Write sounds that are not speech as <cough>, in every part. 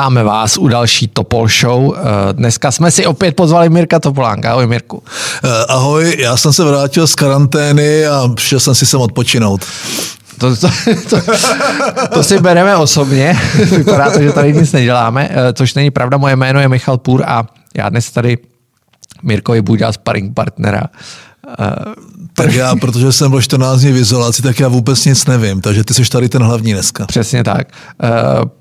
Vítáme vás u další Topol Show. Eh, dneska jsme si opět pozvali Mirka Topolánka. Ahoj Mirku. Eh, ahoj, já jsem se vrátil z karantény a šel jsem si sem odpočinout. To, to, to, to si bereme osobně. <laughs> Vypadá to, že tady nic neděláme, eh, což není pravda. Moje jméno je Michal Půr a já dnes tady Mirkovi budu dělat sparring partnera. Tak já, <laughs> protože jsem byl 14 dní v izolaci, tak já vůbec nic nevím, takže ty jsi tady ten hlavní dneska. Přesně tak. Eh,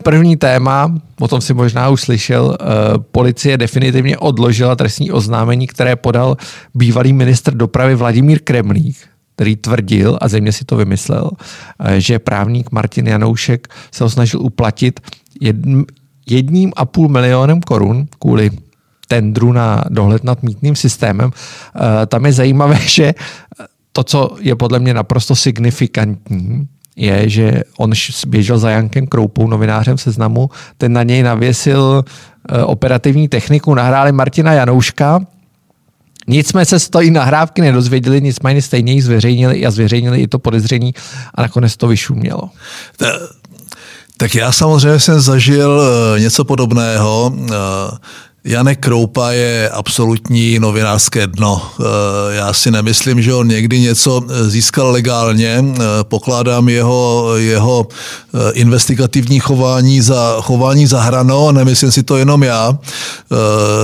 první téma, o tom si možná už slyšel, eh, policie definitivně odložila trestní oznámení, které podal bývalý ministr dopravy Vladimír Kremlík, který tvrdil, a země si to vymyslel, eh, že právník Martin Janoušek se ho snažil uplatit jedním a půl milionem korun kvůli tendru na dohled nad mítným systémem. Tam je zajímavé, <laughs> že to, co je podle mě naprosto signifikantní, je, že on běžel za Jankem Kroupou, novinářem seznamu, ten na něj navěsil eh, operativní techniku, nahráli Martina Janouška, Nicméně se z toho nahrávky nedozvěděli, nicméně stejně ji zveřejnili a zveřejnili i to podezření a nakonec to vyšumělo. Tak já samozřejmě jsem zažil eh, něco podobného. Janek Kroupa je absolutní novinářské dno. Eh, já si nemyslím, že on někdy něco získal legálně. Eh, pokládám jeho, jeho eh, investigativní chování za chování za hrano, nemyslím si to jenom já.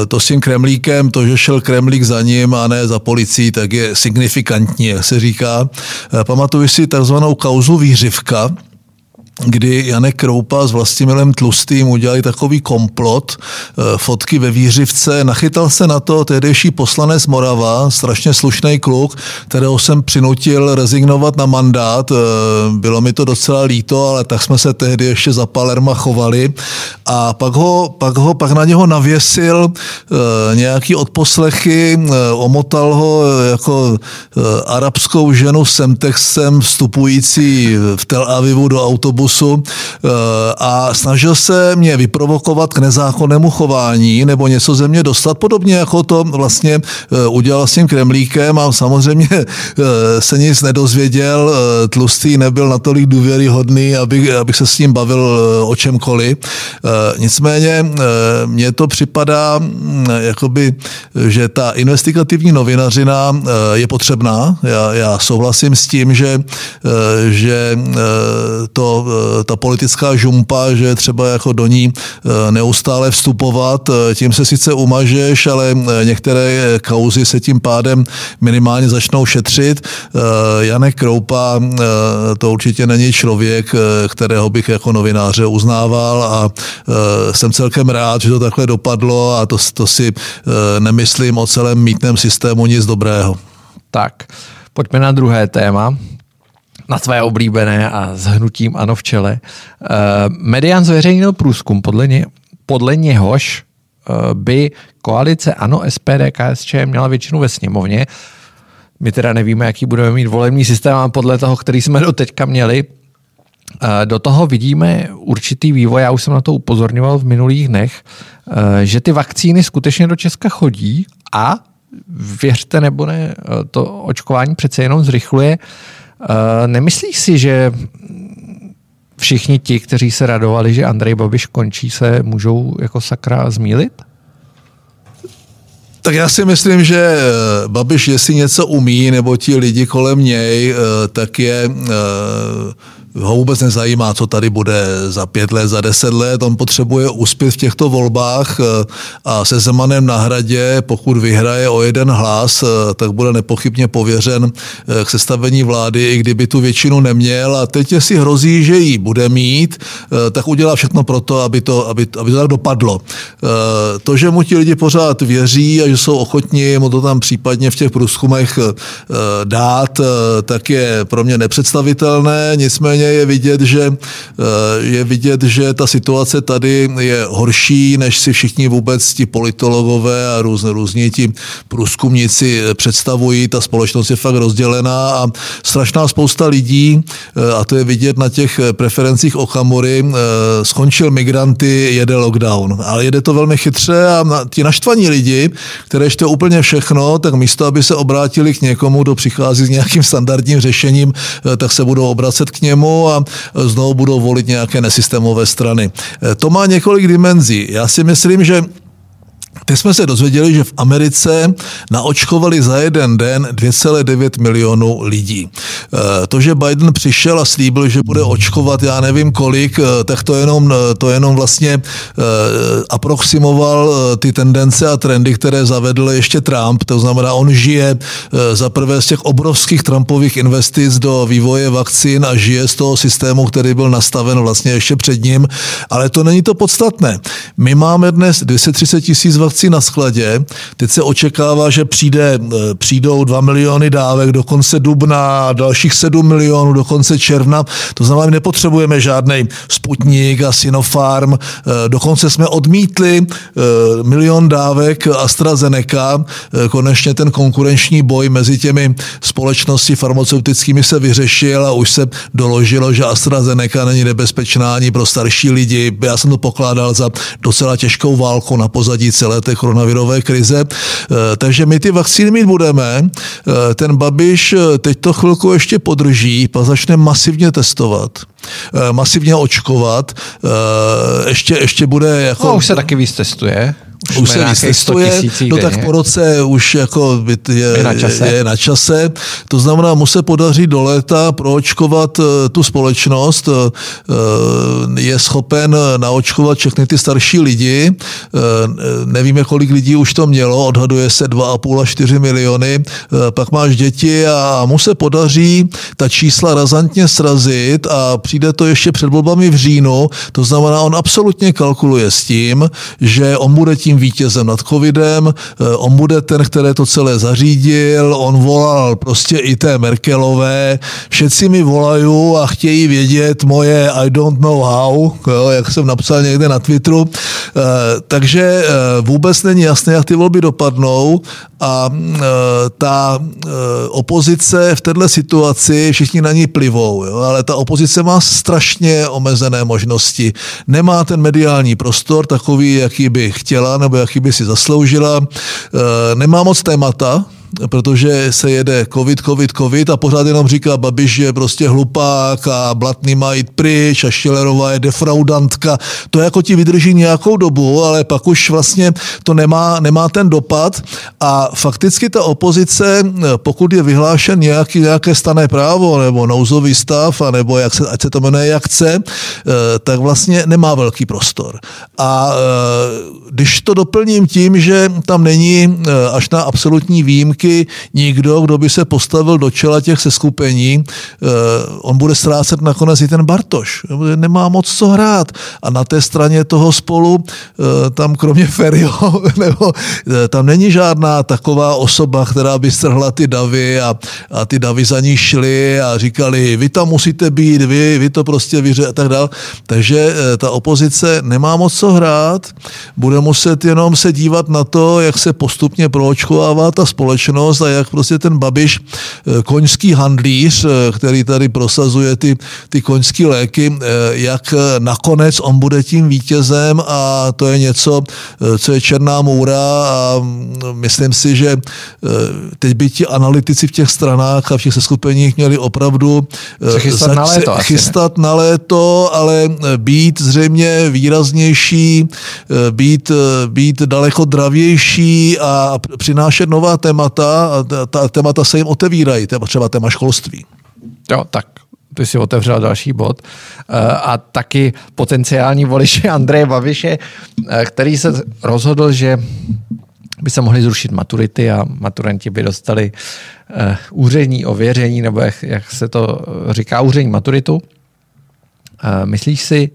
To s tím Kremlíkem, to, že šel Kremlík za ním a ne za policií, tak je signifikantní, jak se říká. Pamatuju si takzvanou kauzu výřivka, kdy Janek Kroupa s Vlastimilem Tlustým udělali takový komplot, eh, fotky ve Výřivce. Nachytal se na to tehdejší poslanec Morava, strašně slušný kluk, kterého jsem přinutil rezignovat na mandát. Eh, bylo mi to docela líto, ale tak jsme se tehdy ještě za Palerma chovali. A pak ho, pak ho, pak na něho navěsil eh, nějaký odposlechy, omotal ho jako arabskou ženu Semtexem vstupující v Tel Avivu do autobusu autobusu eh, a snažil se mě vyprovokovat k nezákonnému chování nebo něco ze mě dostat, podobně jako to vlastně eh, udělal s tím Kremlíkem a samozřejmě eh, se nic nedozvěděl, tlustý nebyl natolik důvěryhodný, abych, abych se s ním bavil o čemkoliv. Nicméně mně to připadá, hm, jakoby, že ta investigativní novinařina je potřebná. Já, já souhlasím s tím, že, že to ta politická žumpa, že třeba jako do ní eh, neustále vstupovat, eh, tím se sice umažeš, ale některé kauzy se tím pádem minimálně začnou šetřit. Janek Kroupa to určitě není člověk, kterého bych jako novináře uznával a jsem celkem rád, že to takhle dopadlo a to, to si nemyslím o celém mítném systému nic dobrého. Tak, pojďme na druhé téma na tvé oblíbené a s hnutím ano v čele. Uh, Median zveřejnil průzkum, podle, ně, podle něhož uh, by koalice ANO, SPD, KSČ měla většinu ve sněmovně. My teda nevíme, jaký budeme mít volební systém, a podle toho, který jsme do teďka měli. Uh, do toho vidíme určitý vývoj, já už jsem na to upozorňoval v minulých dnech, že ty vakcíny skutečně do Česka chodí a věřte nebo ne, to očkování přece jenom zrychluje Eh, nemyslíš si, že všichni ti, kteří se radovali, že Andrej Babiš končí, se můžou jako sakra zmílit? Tak já si myslím, že eh, Babiš, jestli něco umí, nebo ti lidi kolem něj, eh, tak je ho vůbec nezajímá, co tady bude za pět let, za deset let. On potřebuje uspět v těchto volbách eh, a se Zemanem na hradě, pokud vyhraje o jeden hlas, eh, tak bude nepochybně pověřen eh, k sestavení vlády, i kdyby tu většinu neměl. A teď, si hrozí, že ji bude mít, tak udělá všechno pro to, aby to, aby, aby to tak dopadlo. To, že mu ti lidi pořád věří a že jsou ochotní mu to tam případně v těch průzkumech dát, tak je pro mě nepředstavitelné. Nicméně je vidět, že, eh, je vidět, že ta situace tady je horší, než si všichni vůbec ti politologové a různě, různí ti průzkumníci představují. Ta společnost je fakt rozdělená a strašná spousta lidí, eh, a to je vidět na těch preferencích Okamury, eh, skončil migranty, jede lockdown. Ale jede to velmi chytře a ti naštvaní lidi, které ještě úplně všechno, tak místo, aby se obrátili k někomu, kdo přichází s nějakým standardním řešením, tak se budou obracet k němu a znovu budou volit nějaké nesystémové strany. To má několik dimenzí. Já si myslím, že Teď jsme se dozvěděli, že v Americe naočkovali za jeden den 2,9 milionů lidí. Eh, to, že Biden přišel a slíbil, že bude očkovat já nevím kolik, eh, tak to jenom, eh, to jenom vlastně aproximoval ty tendence a trendy, které zavedl ještě Trump. To znamená, on žije za prvé z těch obrovských Trumpových investic do vývoje vakcín a žije z toho systému, který byl nastaven vlastně ještě před ním. Ale to není to podstatné. My máme dnes 230 tisíc vakcín na skladě. Teď se očekává, že přijde, eh, přijdou 2 miliony dávek do konce dubna, dalších 7 milionů do konce června. To znamená, my nepotřebujeme žádný Sputnik a Sinopharm. Eh, dokonce jsme odmítli eh, milion dávek AstraZeneca. Konečně ten konkurenční boj mezi těmi společnosti farmaceutickými se vyřešil a už se doložilo, že AstraZeneca není nebezpečná ani pro starší lidi. Já jsem to pokládal za docela těžkou válku na pozadí celé té koronavirové krize. Eh, takže my ty vakcíny mít budeme. Eh, ten Babiš eh, teď to chvilku ještě podrží, pak začne masivně testovat masivně očkovat. Ještě, ještě bude jako... No, už se taky víc testuje už, už se vystestuje, no tak po roce už jako je, je, na čase. je na čase. To znamená, mu se podaří do léta proočkovat eh, tu společnost, eh, je schopen naočkovat všechny ty starší lidi. Eh, nevíme, kolik lidí už to mělo, odhaduje se 2,5 až 4 miliony. Pak máš děti a mu se podaří ta čísla razantně srazit a přijde to ještě před volbami v říjnu. To znamená, on absolutně kalkuluje s tím, že on bude tím vítězem nad covidem, eh, on bude ten, který to celé zařídil, on volal prostě i té Merkelové, všetci mi volají a chtějí vědět moje I don't know how, jo, jak jsem napsal někde na Twitteru, eh, takže eh, vůbec není jasné, jak ty volby dopadnou. A ta opozice v této situaci, všichni na ní plivou, jo, ale ta opozice má strašně omezené možnosti. Nemá ten mediální prostor takový, jaký by chtěla, nebo jaký by si zasloužila. Eh, nemá moc témata, protože se jede covid, covid, covid a pořád jenom říká Babiš je prostě hlupák a Blatný má jít pryč a Šilerová je defraudantka. To jako ti vydrží nějakou dobu, ale pak už vlastně to nemá, nemá ten dopad a fakticky ta opozice, pokud je vyhlášen nějaký, nějaké stané právo nebo nouzový stav, a nebo jak se, ať se to jmenuje jak chce, eh, tak vlastně nemá velký prostor. A eh, když to doplním tím, že tam není eh, až na absolutní výjimky vždycky nikdo, kdo by se postavil do čela těch seskupení, eh, on bude ztrácet nakonec i ten Bartoš. Nemá moc co hrát. A na té straně toho spolu, eh, tam kromě Ferio, <laughs> nebo eh, tam není žádná taková osoba, která by strhla ty davy a, a ty davy za ní šly a říkali, vy tam musíte být, vy, vy to prostě vyře a tak dál. Takže ta opozice nemá moc co hrát, bude muset jenom se dívat na to, jak se postupně proočkovává ta společnost zkušenost a jak prostě ten Babiš, eh, koňský handlíř, eh, který tady prosazuje ty, ty koňské léky, eh, jak nakonec on bude tím vítězem a to je něco, co je černá můra a mm, myslím si, že teď by ti analytici v těch stranách a v těch seskupeních měli opravdu se chystat, na léto, chystat na léto, ale být zřejmě výraznější, být, být daleko dravější a přinášet nová témata, témata ta témata se jim otevírají, třeba téma školství. Jo, tak ty si otevřel další bod. Eh, a taky potenciální voliče <laughs> Andreje Babiše, eh, který se rozhodl, že by se mohli zrušit maturity a maturanti by dostali uh, úřední ověření, nebo jak, jak se to říká, úřední maturitu. Myslíš si,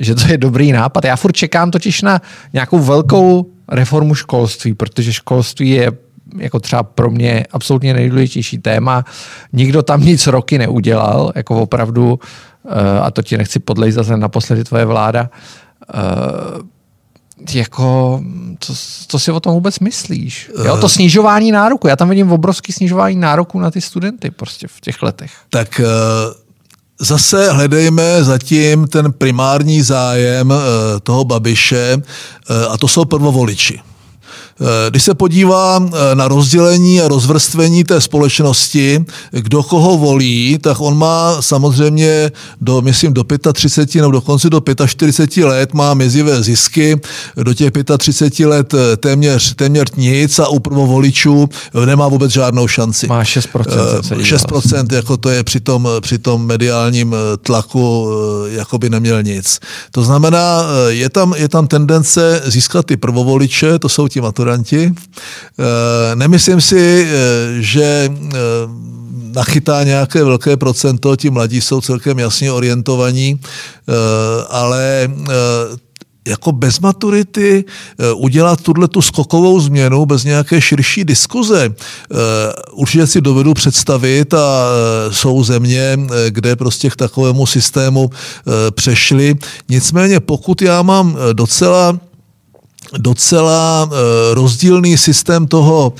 že to je dobrý nápad? Já furt čekám totiž na nějakou velkou reformu školství, protože školství je jako třeba pro mě absolutně nejdůležitější téma. Nikdo tam nic roky neudělal, jako opravdu, eh, a to ti nechci podlejt zase naposledy tvoje vláda, eh, jako, co, co si o tom vůbec myslíš? Jo, to snižování nároku. Já tam vidím obrovský snižování nároku na ty studenty prostě v těch letech. Tak eh, zase hledejme zatím ten primární zájem toho Babiše a to jsou prvovoliči. Když se podívá na rozdělení a rozvrstvení té společnosti, kdo koho volí, tak on má samozřejmě do, myslím, do 35 nebo dokonce do 45 let má mizivé zisky, do těch 35 let téměř, téměř nic a u prvovoličů nemá vůbec žádnou šanci. Má 6%. 6%, jako to je při tom, při tom mediálním tlaku, jako by neměl nic. To znamená, je tam, je tam tendence získat ty prvovoliče, to jsou ti maturanti. Nemyslím si, že nachytá nějaké velké procento, ti mladí jsou celkem jasně orientovaní, ale jako bez maturity eh, udělat tuhle tu skokovou změnu bez nějaké širší diskuze. Eh, určitě si dovedu představit a eh, jsou země, kde prostě k takovému systému přešli. Nicméně pokud já mám docela docela eh, rozdílný systém toho,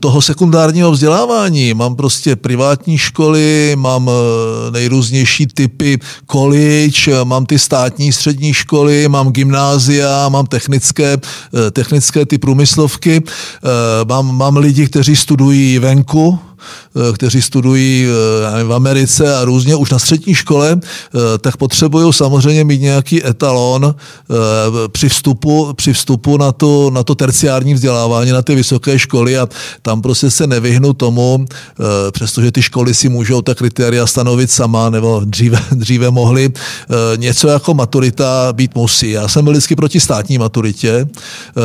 toho sekundárního vzdělávání. Mám prostě privátní školy, mám eh, nejrůznější typy college, mám ty státní střední školy, mám gymnázia, mám technické, eh, technické ty průmyslovky, mám, mám lidi, kteří studují venku, Eh, kteří studují eh, v Americe a různě už na střední škole, eh, tak potřebují samozřejmě mít nějaký etalon při vstupu, při vstupu na, to, na to terciární vzdělávání, na ty vysoké školy a tam prostě se nevyhnu tomu, přestože ty školy si můžou ta kritéria stanovit sama, nebo dříve, <laughs> dříve mohli, něco jako maturita být musí. Já jsem byl vždycky proti státní maturitě,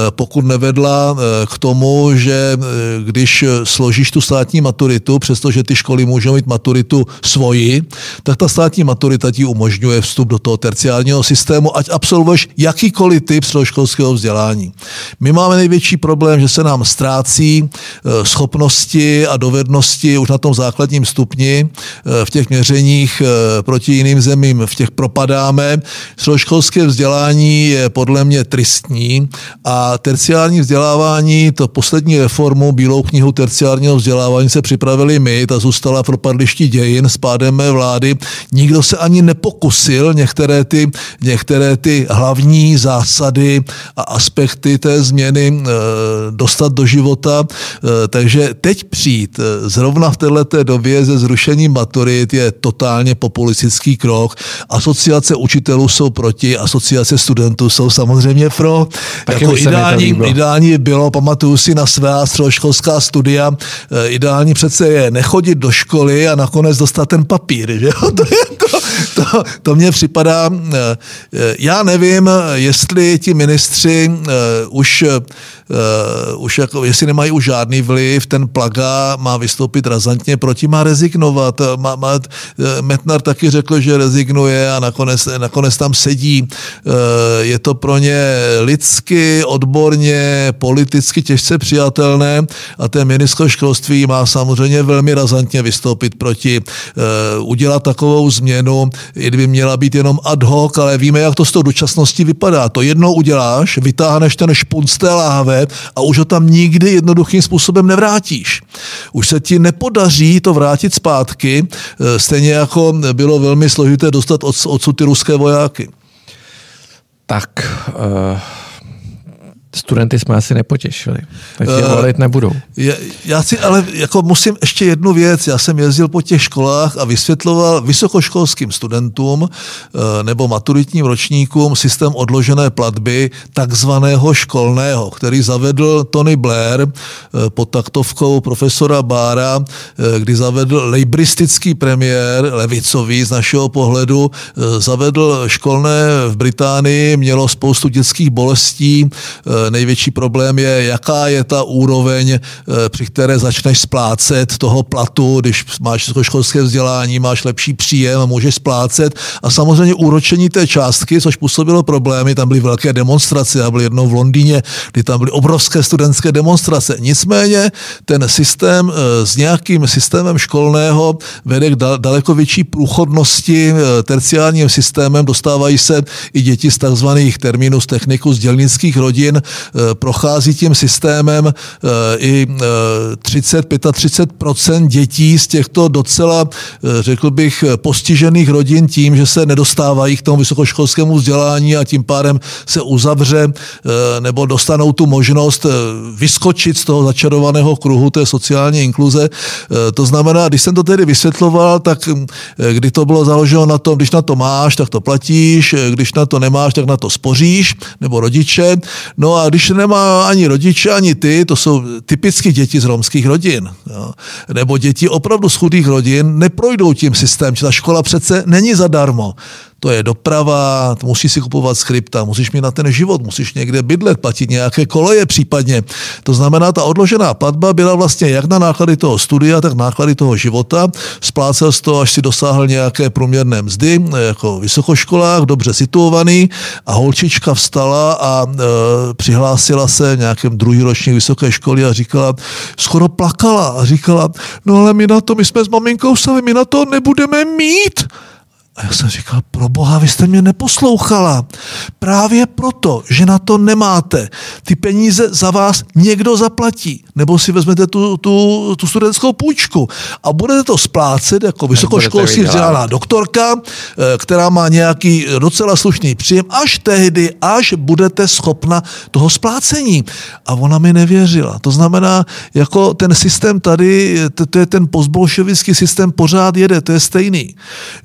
pokud nevedla k tomu, že když složíš tu státní maturitu, přestože ty školy můžou mít maturitu svoji, tak ta státní maturita ti umožňuje vstup do toho terciálního systému, ať absolvuješ jakýkoliv typ středoškolského vzdělání. My máme největší problém, že se nám ztrácí eh, schopnosti a dovednosti už na tom základním stupni eh, v těch měřeních eh, proti jiným zemím, v těch propadáme. Středoškolské vzdělání je podle mě tristní a terciální vzdělávání, to poslední reformu, Bílou knihu terciálního vzdělávání se připravili my, ta zůstala pro propadlišti dějin s pádem mé vlády. Nikdo se ani nepokusil některé ty, některé ty hlavní zásady a aspekty té změny dostat do života. E, takže teď přijít e, zrovna v této době ze zrušení maturit je totálně populistický krok. Asociace učitelů jsou proti, asociace studentů jsou samozřejmě pro. Tak jako ideální, ideální bylo, pamatuju si na své středoškolská studia, ideální přece je nechodit do školy a nakonec dostat ten papír. Že <laughs> To, je to, to, to mně připadá, eh, eh, já nevím, jestli ti ministři eh, už už jako, jestli nemají už žádný vliv, ten Plaga má vystoupit razantně proti, má rezignovat. Má, má, Metnar taky řekl, že rezignuje a nakonec, nakonec tam sedí. Uh, je to pro ně lidsky, odborně, politicky těžce přijatelné a ten ministr školství má samozřejmě velmi razantně vystoupit proti, uh, udělat takovou změnu, i kdyby měla být jenom ad hoc, ale víme, jak to s tou dočasností vypadá. To jednou uděláš, vytáhneš ten špunc té láhve, a už ho tam nikdy jednoduchým způsobem nevrátíš. Už se ti nepodaří to vrátit zpátky, e, stejně jako bylo velmi složité dostat odsud ty ruské vojáky. Tak uh studenty jsme asi nepotěšili, takže uh, volit nebudou. Já, já si ale jako musím ještě jednu věc, já jsem jezdil po těch školách a vysvětloval vysokoškolským studentům uh, nebo maturitním ročníkům systém odložené platby takzvaného školného, který zavedl Tony Blair uh, pod taktovkou profesora Bára, uh, kdy zavedl lejbristický premiér, levicový z našeho pohledu, zavedl školné v Británii, mělo spoustu dětských bolestí, největší problém je, jaká je ta úroveň, eh, při které začneš splácet toho platu, když máš školské vzdělání, máš lepší příjem můžeš splácet. A samozřejmě úročení té částky, což působilo problémy, tam byly velké demonstrace, já byl jednou v Londýně, kdy tam byly obrovské studentské demonstrace. Nicméně ten systém eh, s nějakým systémem školného vede k daleko větší průchodnosti eh, terciálním systémem, dostávají se i děti z takzvaných terminus technikus dělnických rodin, prochází tím systémem i 30, 35% dětí z těchto docela, řekl bych, postižených rodin tím, že se nedostávají k tomu vysokoškolskému vzdělání a tím pádem se uzavře nebo dostanou tu možnost vyskočit z toho začarovaného kruhu té sociální inkluze. To znamená, když jsem to tedy vysvětloval, tak kdy to bylo založeno na tom, když na to máš, tak to platíš, když na to nemáš, tak na to spoříš, nebo rodiče. No a když nemá ani rodiče, ani ty, to jsou typicky děti z romských rodin, jo. nebo děti opravdu z chudých rodin, neprojdou tím systém, ta škola přece není zadarmo to je doprava, musíš si kupovat skripta, musíš mít na ten život, musíš někde bydlet, platit nějaké koleje případně. To znamená, ta odložená platba byla vlastně jak na náklady toho studia, tak náklady toho života. Splácel to, až si dosáhl nějaké průměrné mzdy, jako vysokoškolách, dobře situovaný a holčička vstala a e, přihlásila se nějakém druhý ročník vysoké školy a říkala, skoro plakala a říkala, no ale my na to, my jsme s maminkou sami, my na to nebudeme mít. A já jsem říkal, pro boha, vy jste mě neposlouchala. Právě proto, že na to nemáte. Ty peníze za vás někdo zaplatí. Nebo si vezmete tu, tu, tu studentskou půjčku a budete to splácet jako vysokoškolsky vzdělaná doktorka, eh, která má nějaký docela slušný příjem, až tehdy, až budete schopna toho splácení. A ona mi nevěřila. To znamená, jako ten systém tady, to, to je ten postbolševický systém, pořád jede, to je stejný.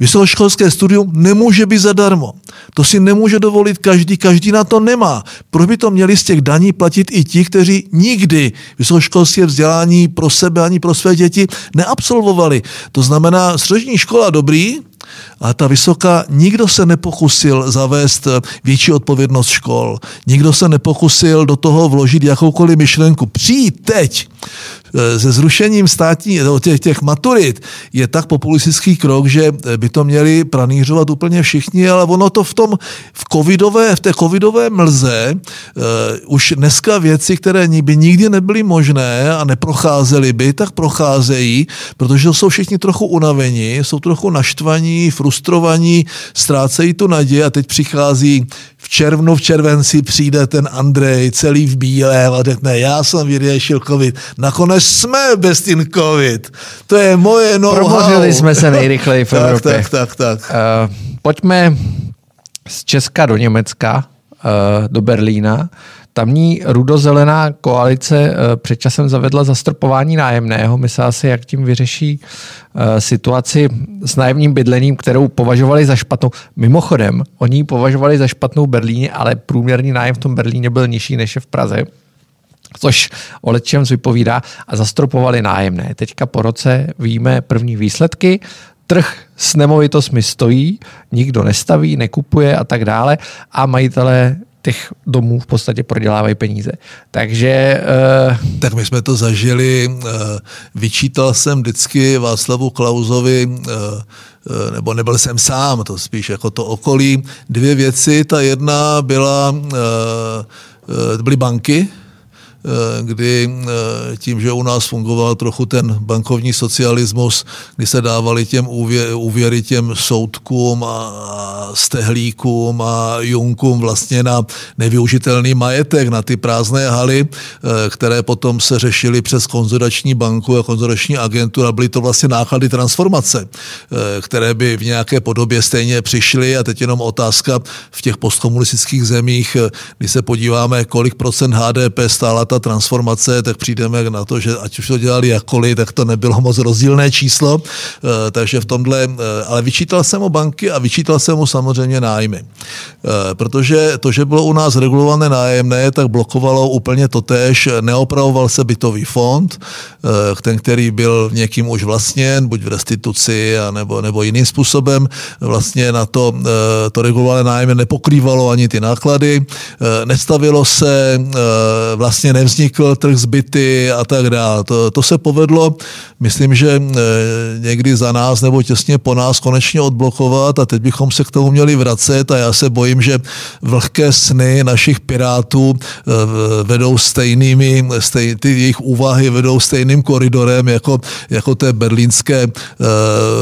Vysokoškolské vysokoškolské studium nemůže být zadarmo. To si nemůže dovolit každý, každý na to nemá. Proč by to měli z těch daní platit i ti, kteří nikdy vysokoškolské vzdělání pro sebe ani pro své děti neabsolvovali? To znamená, střední škola dobrý, a ta vysoká, nikdo se nepokusil zavést větší odpovědnost škol. Nikdo se nepokusil do toho vložit jakoukoliv myšlenku. Přijít teď Eh, se zrušením státní, těch, těch maturit je tak populistický krok, že by to měli pranířovat úplně všichni, ale ono to v tom v covidové, v té covidové mlze uh, už dneska věci, které by nikdy nebyly možné a neprocházely by, tak procházejí, protože jsou všichni trochu unavení, jsou trochu naštvaní, frustrovaní, ztrácejí tu naději a teď přichází v červnu, v červenci přijde ten Andrej celý v bílém a řekne, já jsem vyřešil covid. Nakonec jsme bez ten covid. To je moje know Promořili jsme se nejrychleji v <laughs> Evropě. Tak, tak, tak. tak. Uh, pojďme z Česka do Německa, uh, do Berlína. Tamní rudozelená koalice eh, před časem zavedla zastrpování nájemného. Myslela si, jak tím vyřeší eh, situaci s nájemním bydlením, kterou považovali za špatnou. Mimochodem, oni ji považovali za špatnou Berlíně, ale průměrný nájem v tom Berlíně byl nižší než je v Praze což o čem vypovídá a zastropovali nájemné. Teďka po roce víme první výsledky, trh s nemovitostmi stojí, nikdo nestaví, nekupuje a tak dále a majitelé těch domů v podstatě prodělávají peníze. Takže... Uh... Tak my jsme to zažili. Uh, vyčítal jsem vždycky Václavu Klauzovi uh, nebo nebyl jsem sám, to spíš jako to okolí. Dvě věci, ta jedna byla, byly banky, kdy eh, tím, že u nás fungoval trochu ten bankovní socialismus, kdy se dávali těm úvěry těm soudkům a stehlíkům a junkům vlastně na nevyužitelný majetek, na ty prázdné haly, eh, které potom se řešily přes konzulační banku a konzulační agenturu a byly to vlastně náklady transformace, které by v nějaké podobě stejně přišly. A teď jenom otázka v těch postkomunistických zemích, kdy se podíváme, kolik procent HDP stála ta ta transformace, tak přijdeme na to, že ať už to dělali jakkoliv, tak to nebylo moc rozdílné číslo, eh, takže v tomhle, eh, ale vyčítal jsem mu banky a vyčítal jsem mu samozřejmě nájmy. Eh, protože to, že bylo u nás regulované nájemné, tak blokovalo úplně totéž, neopravoval se bytový fond, ten, který byl někým už vlastněn, buď v restituci, nebo, nebo jiným způsobem, vlastně na to, to regulované nájemné nepokrývalo ani ty náklady, nestavilo se vlastně nevznikl trh zbyty a tak dále. To, to se povedlo, myslím, že někdy za nás nebo těsně po nás konečně odblokovat a teď bychom se k tomu měli vracet a já se bojím, že vlhké sny našich pirátů vedou stejnými, stej, ty jejich úvahy vedou stejným koridorem jako, jako té berlínské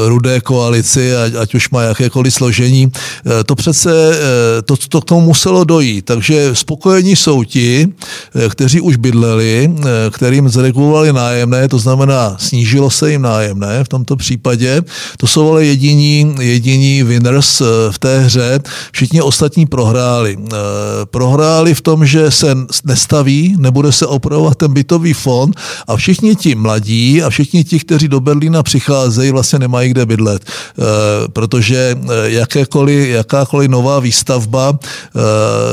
rudé koalici, ať, ať už má jakékoliv složení. To přece to, to k tomu muselo dojít. Takže spokojení jsou ti, eh, kteří už bydleli, eh, kterým zregulovali nájemné, to znamená snížilo se jim nájemné v tomto případě. To jsou ale jediní, jediní winners eh, v té hře. Všichni ostatní prohráli. Prohráli v tom, že se nestaví, nebude se opravovat ten bytový fond a všichni ti mladí a všichni ti, kteří do Berlína přicházejí, vlastně nemají kde bydlet. Protože jakékoliv, jakákoliv nová výstavba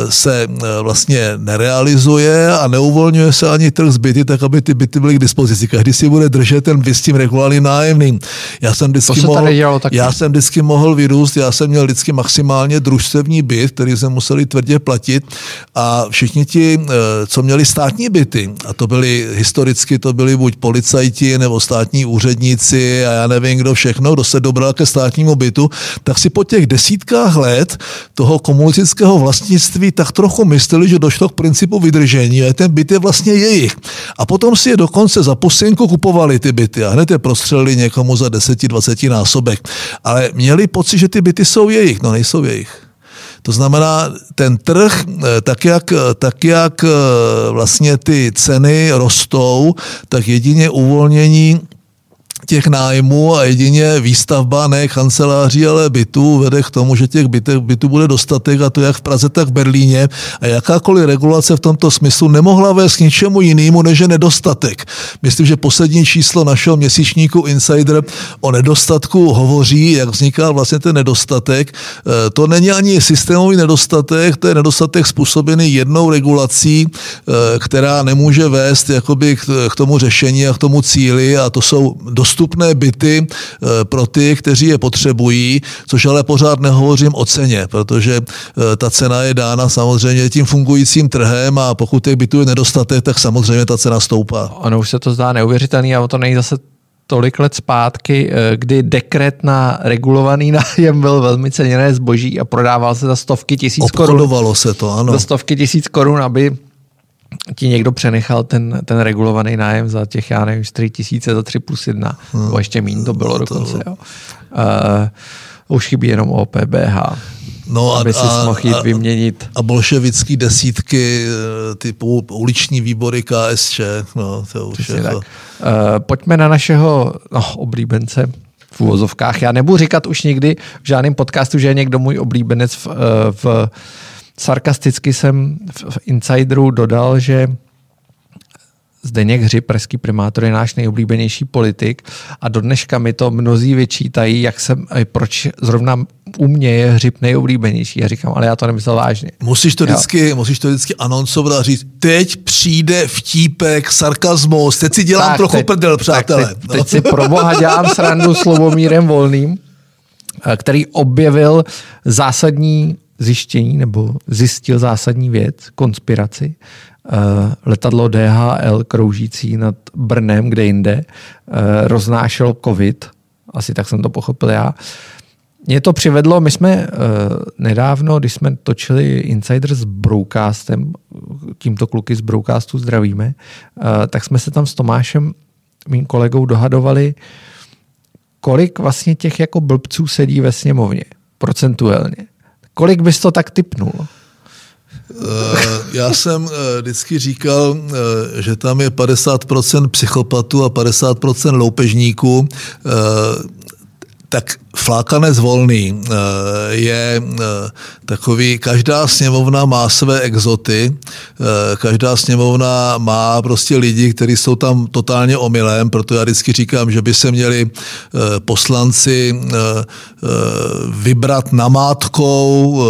se vlastně nerealizuje a neuvolňuje se ani trh z byty, tak aby ty byty byly k dispozici. Každý si bude držet ten byt s tím regulárním nájemným. Já jsem vždycky, mohl, já jsem vždycky mohl vyrůst, já jsem měl vždycky maximálně družstevní byt, který jsme museli tvrdě platit a všichni ti, eh, co měli státní byty, a to byli historicky, to byli buď policajti nebo státní úředníci a já nevím, kdo všechno, kdo se dobral ke státnímu bytu, tak si po těch desítkách let toho komunistického vlastnictví tak trochu mysleli, že došlo k principu vydržení a ten byt je vlastně jejich. A potom si je dokonce za posinku kupovali ty byty a hned je prostřelili někomu za 10-20 násobek. Ale měli pocit, že ty byty jsou jejich. No nejsou jejich. To znamená, ten trh, eh, tak jak, tak jak eh, vlastně ty ceny rostou, tak jedině uvolnění těch nájmů a jedině výstavba ne kanceláří, ale bytů vede k tomu, že těch bytů, bytů bude dostatek a to jak v Praze, tak v Berlíně a jakákoliv regulace v tomto smyslu nemohla vést k ničemu jinému, než je nedostatek. Myslím, že poslední číslo našeho měsíčníku Insider o nedostatku hovoří, jak vzniká vlastně ten nedostatek. E, to není ani systémový nedostatek, to je nedostatek způsobený jednou regulací, e, která nemůže vést jakoby k tomu řešení a k tomu cíli a to jsou dostupné dostupné byty eh, pro ty, kteří je potřebují, což ale pořád nehovořím o ceně, protože eh, ta cena je dána samozřejmě tím fungujícím trhem a pokud těch bytů je nedostatek, tak samozřejmě ta cena stoupá. Ono už se to zdá neuvěřitelný a to není zase tolik let zpátky, eh, kdy dekret na regulovaný <laughs> nájem byl velmi ceněné zboží a prodával se za stovky tisíc korun. Obchodovalo se to, ano. Za stovky tisíc korun, aby ti někdo přenechal ten, ten regulovaný nájem za těch, já nevím, 4 tisíce za 3 plus 1, hmm. nebo ještě méně to bylo no, dokonce. Jo. Uh, už chybí jenom OPBH. No aby a, si mohl jít a, vyměnit. A bolševický desítky eh, typu uliční výbory KSČ. No, to už je tak. Uh, pojďme na našeho no, oblíbence v úvozovkách. Já nebudu říkat už nikdy v žádném podcastu, že je někdo můj oblíbenec v, v Sarkasticky jsem v Insideru dodal, že Zdeněk Hřib, pražský primátor, je náš nejoblíbenější politik a do dneška mi to mnozí vyčítají, jak jsem, proč zrovna u mě je Hřib nejoblíbenější. Já říkám, ale já to nemyslel vážně. Musíš to, vždycky, musíš to vždycky anoncovat a říct, teď přijde vtípek, sarkazmus, teď si dělám tak, trochu teď, prdel, přátelé. teď, no. teď si pro boha dělám srandu s Lubomírem Volným, eh, který objevil zásadní zjištění nebo zjistil zásadní věc, konspiraci. Uh, letadlo DHL kroužící nad Brnem, kde jinde, uh, roznášel covid, asi tak jsem to pochopil já. Mě to přivedlo, my jsme uh, nedávno, když jsme točili Insider s Broadcastem, tímto kluky z Broadcastu zdravíme, tak jsme se tam s Tomášem, mým kolegou, dohadovali, kolik vlastně těch jako blbců sedí ve sněmovně, procentuálně. Kolik bys to tak typnul? Eh, já jsem eh, vždycky říkal, eh, že tam je 50% psychopatů a 50% loupežníků tak flákanec volný eh, je eh, takový, každá sněmovna má své exoty, eh, každá sněmovna má prostě lidi, kteří jsou tam totálně omylem, proto já vždycky říkám, že by se měli poslanci vybrat namátkou,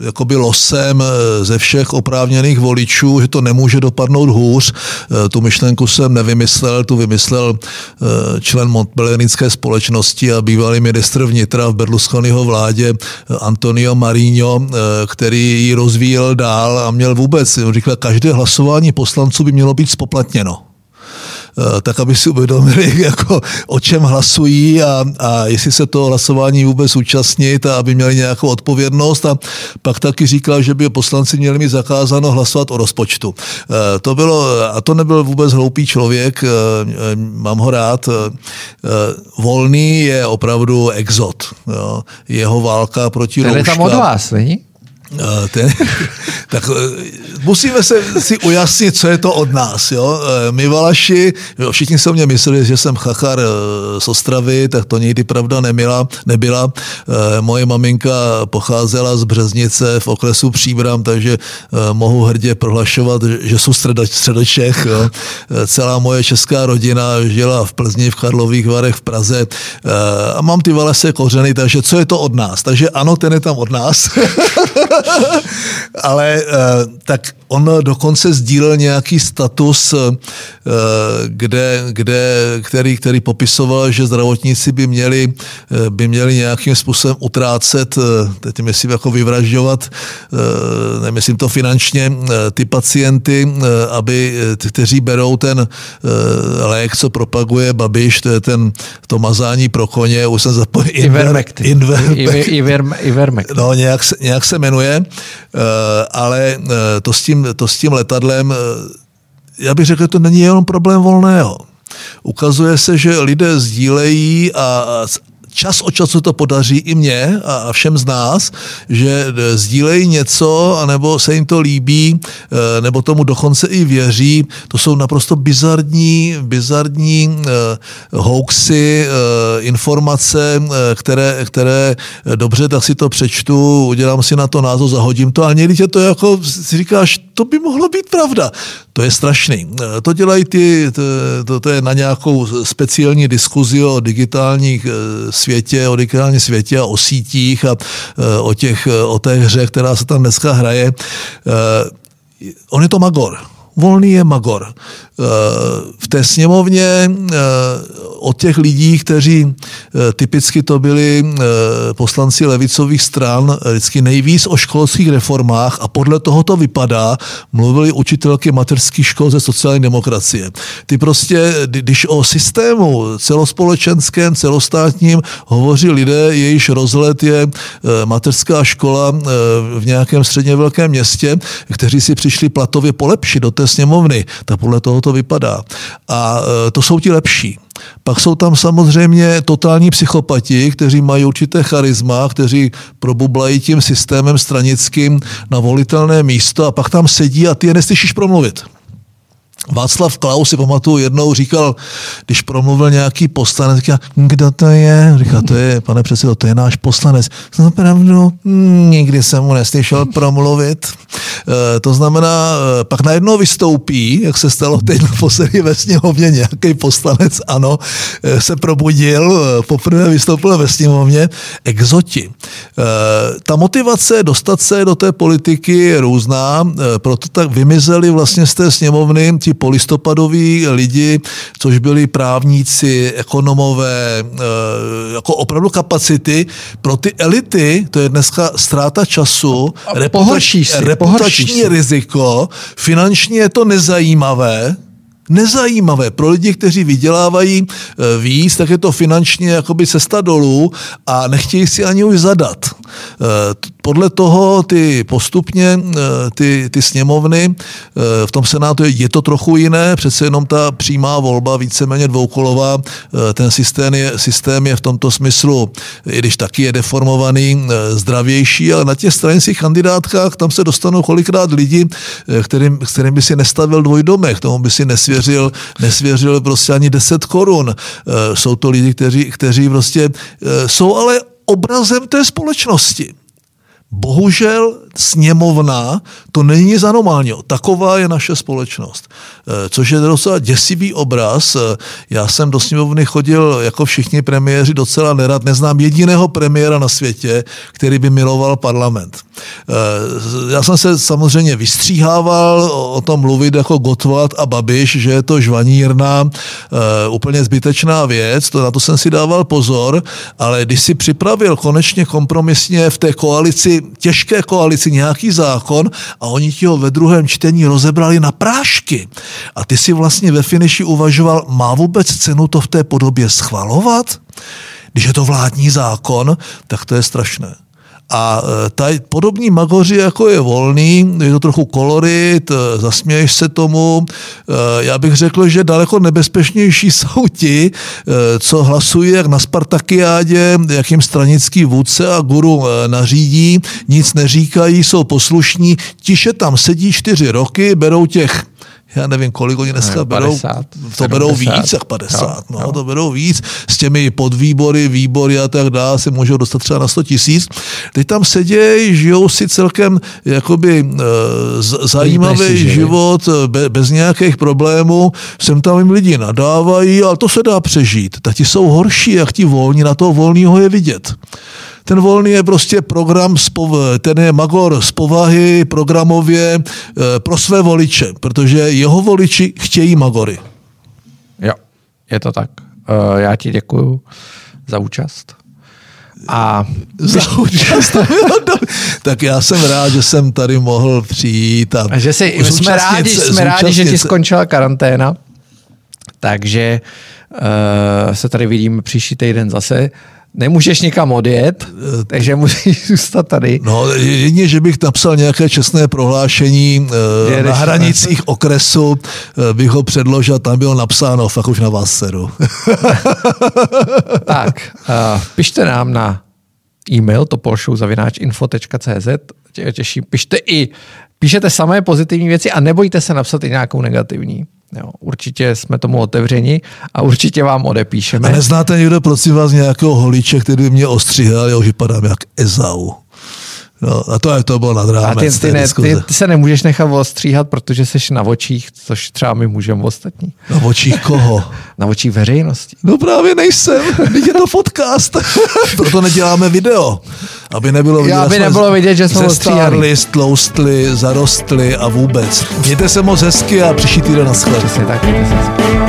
jakoby losem ze všech oprávněných voličů, že to nemůže dopadnout hůř. Tu myšlenku jsem nevymyslel, tu vymyslel člen Montpellierské společnosti a bývalý ministr vnitra v Berlusconiho vládě Antonio Marino, který ji rozvíjel dál a měl vůbec, říkal, každé hlasování poslanců by mělo být spoplatněno. Eh, tak aby si uvědomili, <laughs> jako, o čem hlasují a, a jestli se to hlasování vůbec účastnit a aby měli nějakou odpovědnost. A pak taky říkal, že by poslanci měli mít zakázáno hlasovat o rozpočtu. Eh, to bylo, a to nebyl vůbec hloupý člověk, eh, mám ho rád. Volný je opravdu exot. Jo. Jeho válka proti Ten je tam od vás, není? Ten, <laughs> tak eh, musíme se si ujasnit, co je to od nás. Jo? Eh, my Valaši, jo, všichni se o mě mysleli, že jsem chachar eh, z Ostravy, tak to někdy pravda nebyla. nebyla. Moje maminka pocházela z Březnice v okresu Příbram, takže mohu hrdě prohlašovat, že jsou středočech. Jo? Celá moje česká rodina žila v Plzni, v Karlových Varech, v Praze a mám ty valese kořeny, takže co je to od nás? Takže ano, ten je tam od nás. <laughs> <laughs> Ale uh, tak on dokonce sdílel nějaký status, uh, kde, kde, který, který popisoval, že zdravotníci by měli, uh, by měli nějakým způsobem utrácet, teď myslím jako vyvražďovat, nemyslím to finančně, ty pacienty, aby, kteří berou ten lék, co propaguje Babiš, to je ten, to mazání pro koně, už jsem zapomněl. Ivermectin. Ivermectin. Ivermectin. No, nějak, nějak se jmenuje. Eh, ale eh, to s tím, to s tím letadlem, eh, já bych řekl, že to není jenom problém volného. Ukazuje se, že lidé sdílejí a čas od času to podaří i mně a všem z nás, že sdílejí něco, anebo se jim to líbí, eh, nebo tomu dokonce i věří. To jsou naprosto bizarní, bizarní eh, hoaxy, eh, informace, které, které dobře, tak si to přečtu, udělám si na to názor, zahodím to a někdy tě to jako si říkáš, to by mohlo být pravda. To je strašný. To dělají ty, to, to je na nějakou speciální diskuzi o digitálních světě, o digitálním světě a o sítích a e, o, těch, e, o té hře, která se tam dneska hraje. E, on je to Magor. Volný je Magor v té sněmovně eh, od těch lidí, kteří eh, typicky to byli eh, poslanci levicových stran, vždycky nejvíc o školských reformách a podle toho to vypadá, mluvili učitelky mateřských škol ze sociální demokracie. Ty prostě, když o systému celospolečenském, celostátním hovoří lidé, jejíž rozhled je mateřská škola v nějakém středně velkém městě, kteří si přišli platově polepšit do té sněmovny, tak podle toho to vypadá. A e, to jsou ti lepší. Pak jsou tam samozřejmě totální psychopati, kteří mají určité charisma, kteří probublají tím systémem stranickým na volitelné místo a pak tam sedí a ty je neslyšíš promluvit. Václav Klaus si pamatuju, jednou říkal, když promluvil nějaký poslanec, říkal, kdo to je? Říkal, to je, pane předsedo, to je náš poslanec. Opravdu, nikdy jsem mu neslyšel promluvit. E, to znamená, e, pak najednou vystoupí, jak se stalo teď na poslední ve sněmovně, nějaký poslanec, ano, e, se probudil, poprvé vystoupil ve sněmovně, exoti. Ta motivace dostat se do té politiky je různá, proto tak vymizeli vlastně z té sněmovny ti polistopadoví lidi, což byli právníci, ekonomové, eh, jako opravdu kapacity. Pro ty elity to je dneska ztráta času, reputační, reputační riziko, finančně je to nezajímavé, nezajímavé. Pro lidi, kteří vydělávají eh, víc, tak je to finančně jakoby cesta dolů a nechtějí si ani už zadat. Eh, podle toho ty postupně eh, ty, ty sněmovny v tom senátu je to trochu jiné, přece jenom ta přímá volba víceméně dvoukolová, ten systém je, systém je v tomto smyslu, i když taky je deformovaný, zdravější, ale na těch stranických kandidátkách tam se dostanou kolikrát lidi, kterým, kterým by si nestavil dvojdomek, tomu by si nesvěřil nesvěřil, prostě ani 10 korun. Eh, jsou to lidi, kteří, kteří prostě eh, jsou ale obrazem té společnosti. Bohužel sněmovna, to není anomálního. Taková je naše společnost. Eh, což je docela děsivý obraz. Eh, já jsem do sněmovny chodil jako všichni premiéři docela nerad. Neznám jediného premiéra na světě, který by miloval parlament. Eh, já jsem se samozřejmě vystříhával o tom mluvit jako Gotwald a Babiš, že je to žvanírná, úplně zbytečná věc, to na to jsem si dával pozor, ale když si připravil konečně kompromisně v té koalici, těžké koalici nějaký zákon a oni ti ho ve druhém čtení rozebrali na prášky. A ty si vlastně ve finiši uvažoval, má vůbec cenu to v té podobě schvalovat? Když je to vládní zákon, tak to je strašné. A e, tady podobní magoři, jako je volný, je to trochu kolorit, e, zasměješ se tomu. E, já bych řekl, že daleko nebezpečnější <laughs> jsou ti, co hlasují jak na Spartakiádě, jak jim stranický vůdce a guru nařídí, nic neříkají, jsou poslušní, tiše tam sedí čtyři roky, berou těch já nevím, kolik oni dneska 50, berou, to 70. berou víc jak 50, jo, no, jo. to berou víc, s těmi podvýbory, výbory a tak dále se můžou dostat třeba na 100 tisíc. Teď tam sedějí, žijou si celkem jakoby uh, zajímavý život, eh, be, bez nějakých problémů, sem tam jim lidi nadávají, ale to se dá přežít. Tak ti jsou horší, jak ti volní, na toho volného je vidět. Ten volný je prostě program, ten je magor z povahy programově eh, pro své voliče, protože jeho voliči chtějí magory. Jo, je to tak. Eh, já ti děkuju za účast. A <laughs> za účast. <laughs> tak já jsem rád, že jsem tady mohl přijít. A, a že si, jsme rádi, jsme rádi, že ti skončila karanténa. Takže uh, se tady vidíme příští týden zase nemůžeš nikam odjet, takže musíš zůstat tady. No, jedině, že bych napsal nějaké čestné prohlášení eh, Jedeš, na hranicích ne? okresu, eh, bych ho předložil, tam bylo napsáno, fakt už na vás seru. <laughs> tak, uh, pište nám na e-mail topolshow.info.cz těším. Pište i, píšete samé pozitivní věci a nebojte se napsat i nějakou negativní. Jo, určitě jsme tomu otevřeni a určitě vám odepíšeme. A neznáte někdo, prosím vás, nějakého holiče, který by mě ostříhal, já už vypadám jak Ezau. No, a to, je, to bylo nad rámec a ty, ty, ne, ty, ty, se nemůžeš nechat ostříhat, protože jsi na očích, což třeba my můžeme ostatní. Na očích koho? <laughs> na očích veřejnosti. No právě nejsem, teď je to podcast. <laughs> Proto neděláme video. Aby nebylo vidět, aby nebylo vidět že jsme ostříhali. stloustli, zarostli a vůbec. Mějte se moc hezky a příští týden na Přesně tak, mějte se hezky.